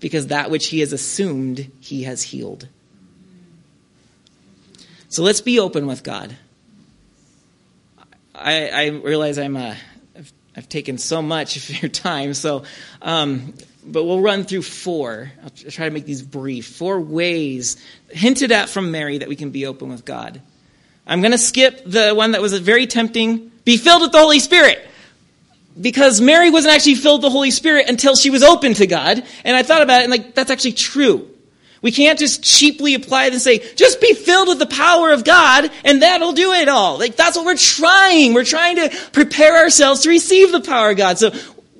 Because that which He has assumed, He has healed. So let's be open with God. I, I realize I'm a, I've, taken so much of your time, so um, but we'll run through four. I'll try to make these brief. Four ways hinted at from Mary that we can be open with God. I'm going to skip the one that was very tempting be filled with the Holy Spirit. Because Mary wasn't actually filled with the Holy Spirit until she was open to God. And I thought about it and like, that's actually true. We can't just cheaply apply and say, just be filled with the power of God and that'll do it all. Like, that's what we're trying. We're trying to prepare ourselves to receive the power of God. So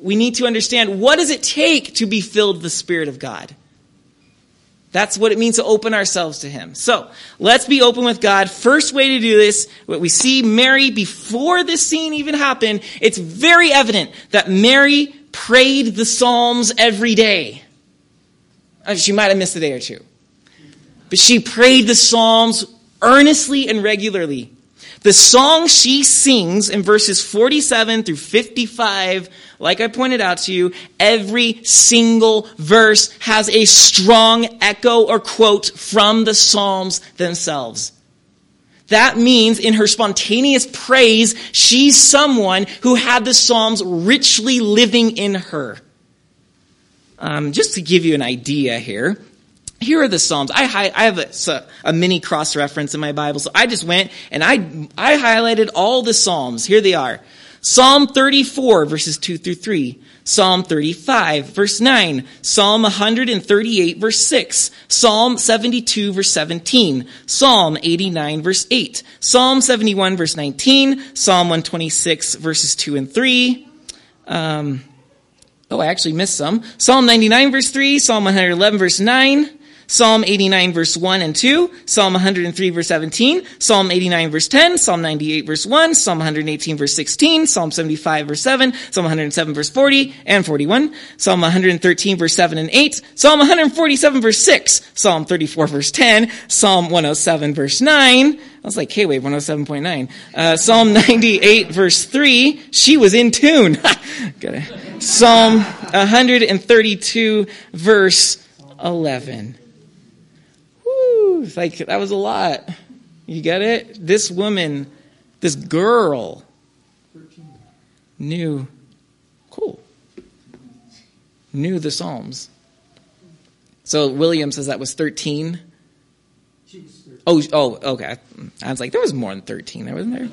we need to understand what does it take to be filled with the Spirit of God? That's what it means to open ourselves to Him. So, let's be open with God. First way to do this, what we see Mary before this scene even happened, it's very evident that Mary prayed the Psalms every day. Uh, she might have missed a day or two. But she prayed the Psalms earnestly and regularly. The song she sings in verses 47 through 55 like I pointed out to you, every single verse has a strong echo or quote from the Psalms themselves. That means in her spontaneous praise, she's someone who had the Psalms richly living in her. Um, just to give you an idea here, here are the Psalms. I, I have a, a mini cross reference in my Bible, so I just went and I, I highlighted all the Psalms. Here they are. Psalm 34, verses 2 through 3. Psalm 35, verse 9. Psalm 138, verse 6. Psalm 72, verse 17. Psalm 89, verse 8. Psalm 71, verse 19. Psalm 126, verses 2 and 3. Um, oh, I actually missed some. Psalm 99, verse 3. Psalm 111, verse 9. Psalm 89 verse 1 and 2, Psalm 103 verse 17, Psalm 89 verse 10, Psalm 98 verse 1, Psalm 118 verse 16, Psalm 75 verse 7, Psalm 107 verse 40 and 41, Psalm 113 verse 7 and 8, Psalm 147 verse 6, Psalm 34 verse 10, Psalm 107 verse 9, I was like K-Wave 107.9. Uh, Psalm 98 verse 3, she was in tune. Psalm 132 verse 11 like that was a lot. You get it? This woman, this girl, knew, cool, knew the Psalms. So William says that was 13. Oh, oh, okay. I was like, there was more than 13 there, wasn't there?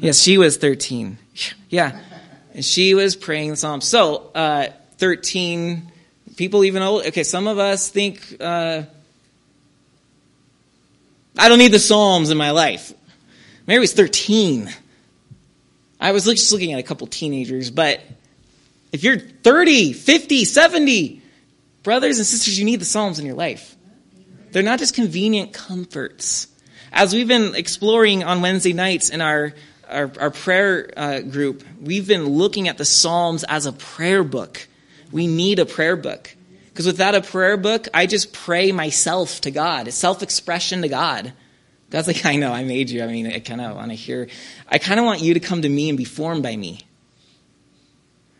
yes, she was 13. Yeah. And she was praying the Psalms. So, uh, 13 people even old. Okay, some of us think, uh, I don't need the Psalms in my life. Mary was 13. I was just looking at a couple teenagers, but if you're 30, 50, 70, brothers and sisters, you need the Psalms in your life. They're not just convenient comforts. As we've been exploring on Wednesday nights in our, our, our prayer uh, group, we've been looking at the Psalms as a prayer book. We need a prayer book. Because without a prayer book, I just pray myself to God. It's self expression to God. God's like, I know, I made you. I mean, I kind of want to hear, I kind of want you to come to me and be formed by me.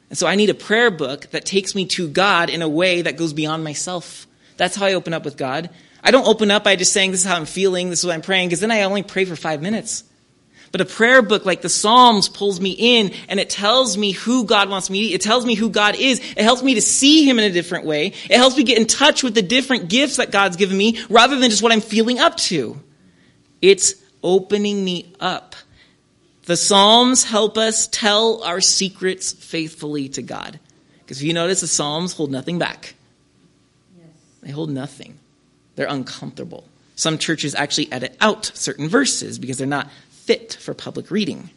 And so I need a prayer book that takes me to God in a way that goes beyond myself. That's how I open up with God. I don't open up by just saying, This is how I'm feeling, this is what I'm praying, because then I only pray for five minutes. But a prayer book like the Psalms pulls me in and it tells me who God wants me to be. It tells me who God is. It helps me to see Him in a different way. It helps me get in touch with the different gifts that God's given me rather than just what I'm feeling up to. It's opening me up. The Psalms help us tell our secrets faithfully to God. Because if you notice, the Psalms hold nothing back. Yes. They hold nothing. They're uncomfortable. Some churches actually edit out certain verses because they're not fit for public reading.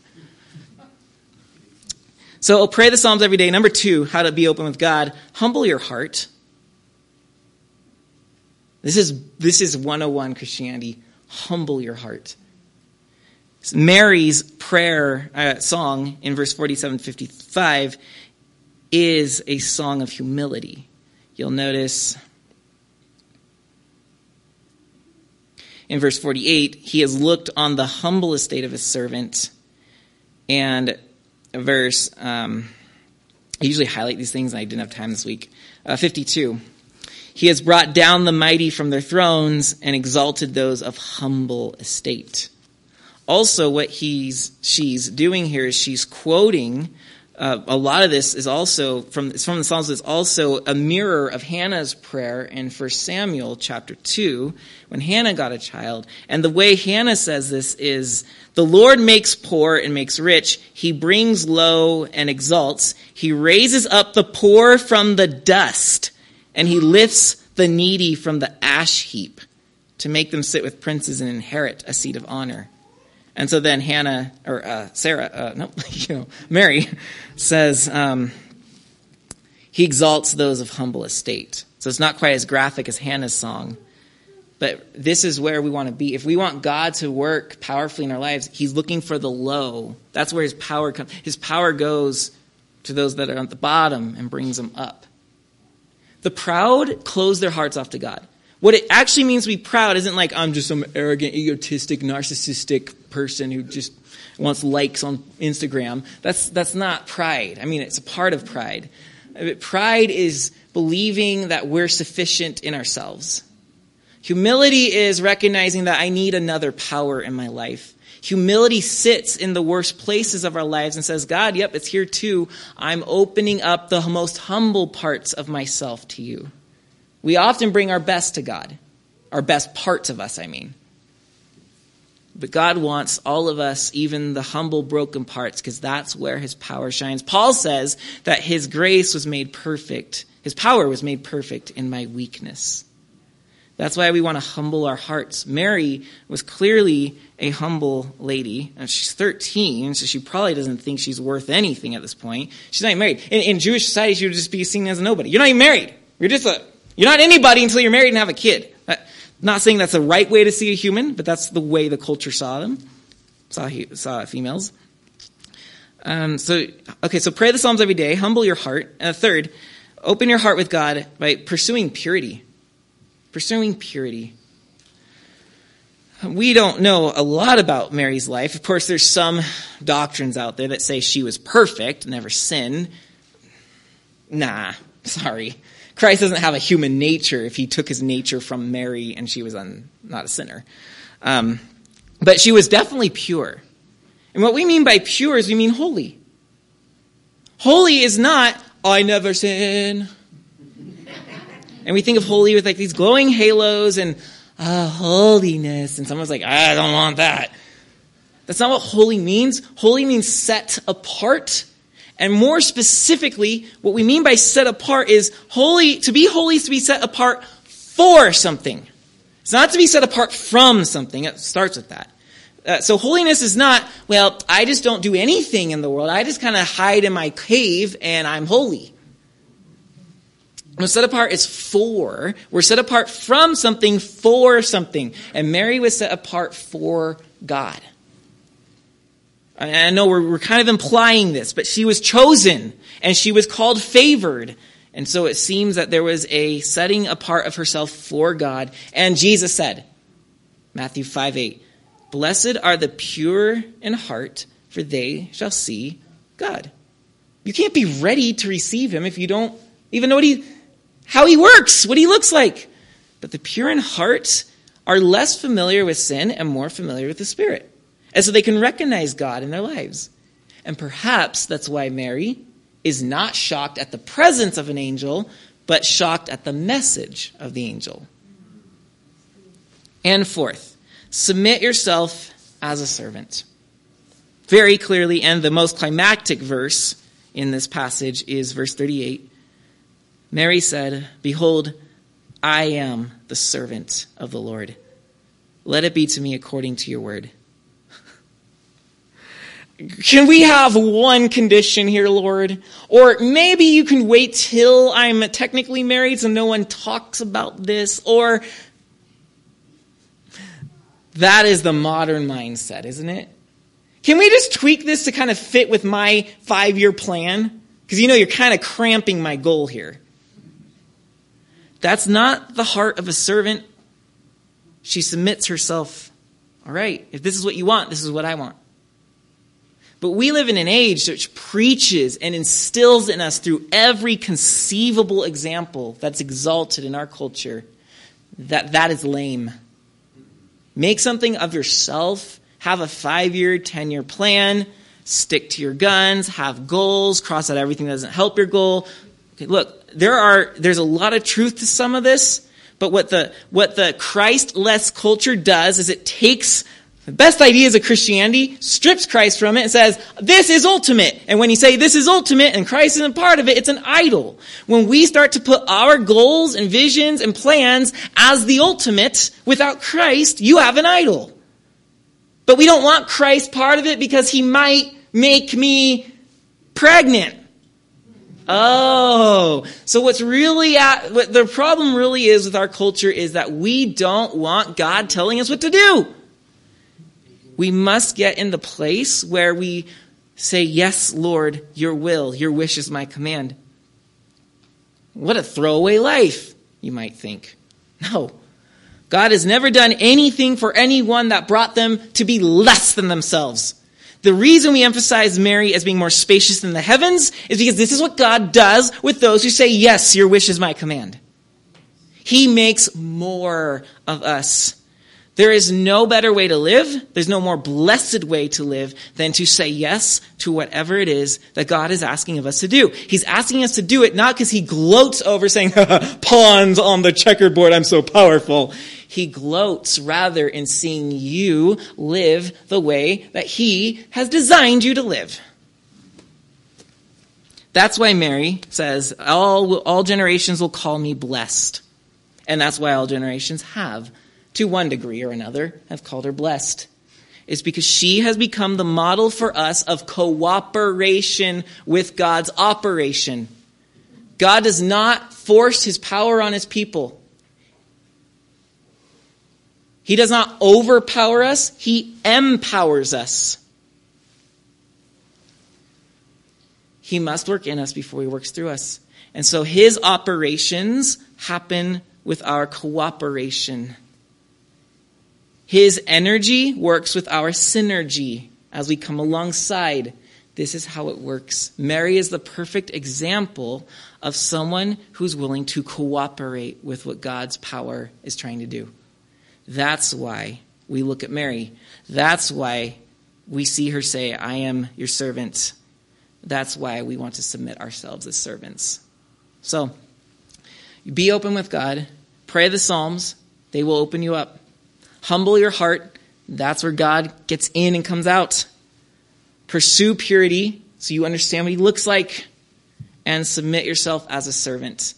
So oh, pray the Psalms every day. Number two, how to be open with God. Humble your heart. This is, this is 101 Christianity. Humble your heart. Mary's prayer uh, song in verse 4755 is a song of humility. You'll notice in verse 48, he has looked on the humble estate of his servant. And verse, um, I usually highlight these things, and I didn't have time this week. Uh, 52. He has brought down the mighty from their thrones and exalted those of humble estate. Also, what he's she's doing here is she's quoting uh, a lot of this is also from it's from the Psalms. It's also a mirror of Hannah's prayer in 1 Samuel chapter two when Hannah got a child. And the way Hannah says this is, "The Lord makes poor and makes rich; He brings low and exalts. He raises up the poor from the dust, and He lifts the needy from the ash heap, to make them sit with princes and inherit a seat of honor." And so then Hannah, or uh, Sarah, uh, no, you know, Mary says, um, he exalts those of humble estate. So it's not quite as graphic as Hannah's song, but this is where we want to be. If we want God to work powerfully in our lives, He's looking for the low. That's where His power comes. His power goes to those that are at the bottom and brings them up. The proud close their hearts off to God. What it actually means to be proud isn't like I'm just some arrogant, egotistic, narcissistic person who just wants likes on Instagram. That's, that's not pride. I mean, it's a part of pride. But Pride is believing that we're sufficient in ourselves. Humility is recognizing that I need another power in my life. Humility sits in the worst places of our lives and says, God, yep, it's here too. I'm opening up the most humble parts of myself to you. We often bring our best to God, our best parts of us, I mean. But God wants all of us, even the humble, broken parts, because that's where his power shines. Paul says that his grace was made perfect, his power was made perfect in my weakness. That's why we want to humble our hearts. Mary was clearly a humble lady. And she's 13, so she probably doesn't think she's worth anything at this point. She's not even married. In, in Jewish society, she would just be seen as a nobody. You're not even married. You're just a you're not anybody until you're married and have a kid. Uh, not saying that's the right way to see a human, but that's the way the culture saw them, saw, saw females. Um, so, okay, so pray the Psalms every day, humble your heart. And a third, open your heart with God by pursuing purity. Pursuing purity. We don't know a lot about Mary's life. Of course, there's some doctrines out there that say she was perfect, never sinned. Nah, sorry. Christ doesn't have a human nature if he took his nature from Mary and she was un, not a sinner. Um, but she was definitely pure. And what we mean by pure is we mean holy. Holy is not, I never sin. And we think of holy with like these glowing halos and uh, holiness. And someone's like, I don't want that. That's not what holy means. Holy means set apart and more specifically, what we mean by set apart is holy, to be holy is to be set apart for something. It's not to be set apart from something. It starts with that. Uh, so holiness is not, well, I just don't do anything in the world. I just kind of hide in my cave and I'm holy. No, set apart is for. We're set apart from something for something. And Mary was set apart for God. I know we're, we're kind of implying this, but she was chosen and she was called favored. And so it seems that there was a setting apart of herself for God. And Jesus said, Matthew 5 8, Blessed are the pure in heart, for they shall see God. You can't be ready to receive him if you don't even know what he, how he works, what he looks like. But the pure in heart are less familiar with sin and more familiar with the Spirit. And so they can recognize God in their lives. And perhaps that's why Mary is not shocked at the presence of an angel, but shocked at the message of the angel. And fourth, submit yourself as a servant. Very clearly, and the most climactic verse in this passage is verse 38. Mary said, Behold, I am the servant of the Lord. Let it be to me according to your word. Can we have one condition here, Lord? Or maybe you can wait till I'm technically married so no one talks about this. Or that is the modern mindset, isn't it? Can we just tweak this to kind of fit with my five year plan? Because you know you're kind of cramping my goal here. That's not the heart of a servant. She submits herself. All right, if this is what you want, this is what I want. But we live in an age which preaches and instills in us through every conceivable example that's exalted in our culture that that is lame. Make something of yourself, have a five year, 10 year plan, stick to your guns, have goals, cross out everything that doesn't help your goal. Okay, look, there are, there's a lot of truth to some of this, but what the, what the Christ-less culture does is it takes the best ideas of Christianity, strips Christ from it and says, this is ultimate. And when you say this is ultimate and Christ isn't part of it, it's an idol. When we start to put our goals and visions and plans as the ultimate without Christ, you have an idol. But we don't want Christ part of it because he might make me pregnant. Oh, so what's really at, what the problem really is with our culture is that we don't want God telling us what to do. We must get in the place where we say, Yes, Lord, your will, your wish is my command. What a throwaway life, you might think. No. God has never done anything for anyone that brought them to be less than themselves. The reason we emphasize Mary as being more spacious than the heavens is because this is what God does with those who say, Yes, your wish is my command. He makes more of us there is no better way to live. There's no more blessed way to live than to say yes to whatever it is that God is asking of us to do. He's asking us to do it not because he gloats over saying, pawns on the checkerboard, I'm so powerful. He gloats rather in seeing you live the way that he has designed you to live. That's why Mary says, all, all generations will call me blessed. And that's why all generations have to one degree or another, have called her blessed. It's because she has become the model for us of cooperation with God's operation. God does not force his power on his people. He does not overpower us, he empowers us. He must work in us before he works through us. And so his operations happen with our cooperation. His energy works with our synergy as we come alongside. This is how it works. Mary is the perfect example of someone who's willing to cooperate with what God's power is trying to do. That's why we look at Mary. That's why we see her say, I am your servant. That's why we want to submit ourselves as servants. So, be open with God. Pray the Psalms. They will open you up. Humble your heart. That's where God gets in and comes out. Pursue purity so you understand what He looks like. And submit yourself as a servant.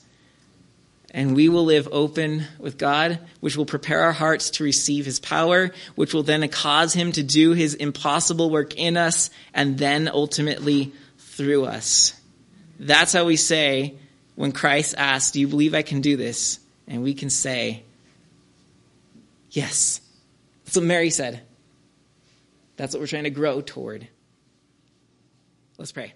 And we will live open with God, which will prepare our hearts to receive His power, which will then cause Him to do His impossible work in us and then ultimately through us. That's how we say, when Christ asks, Do you believe I can do this? And we can say, Yes. That's what Mary said. That's what we're trying to grow toward. Let's pray.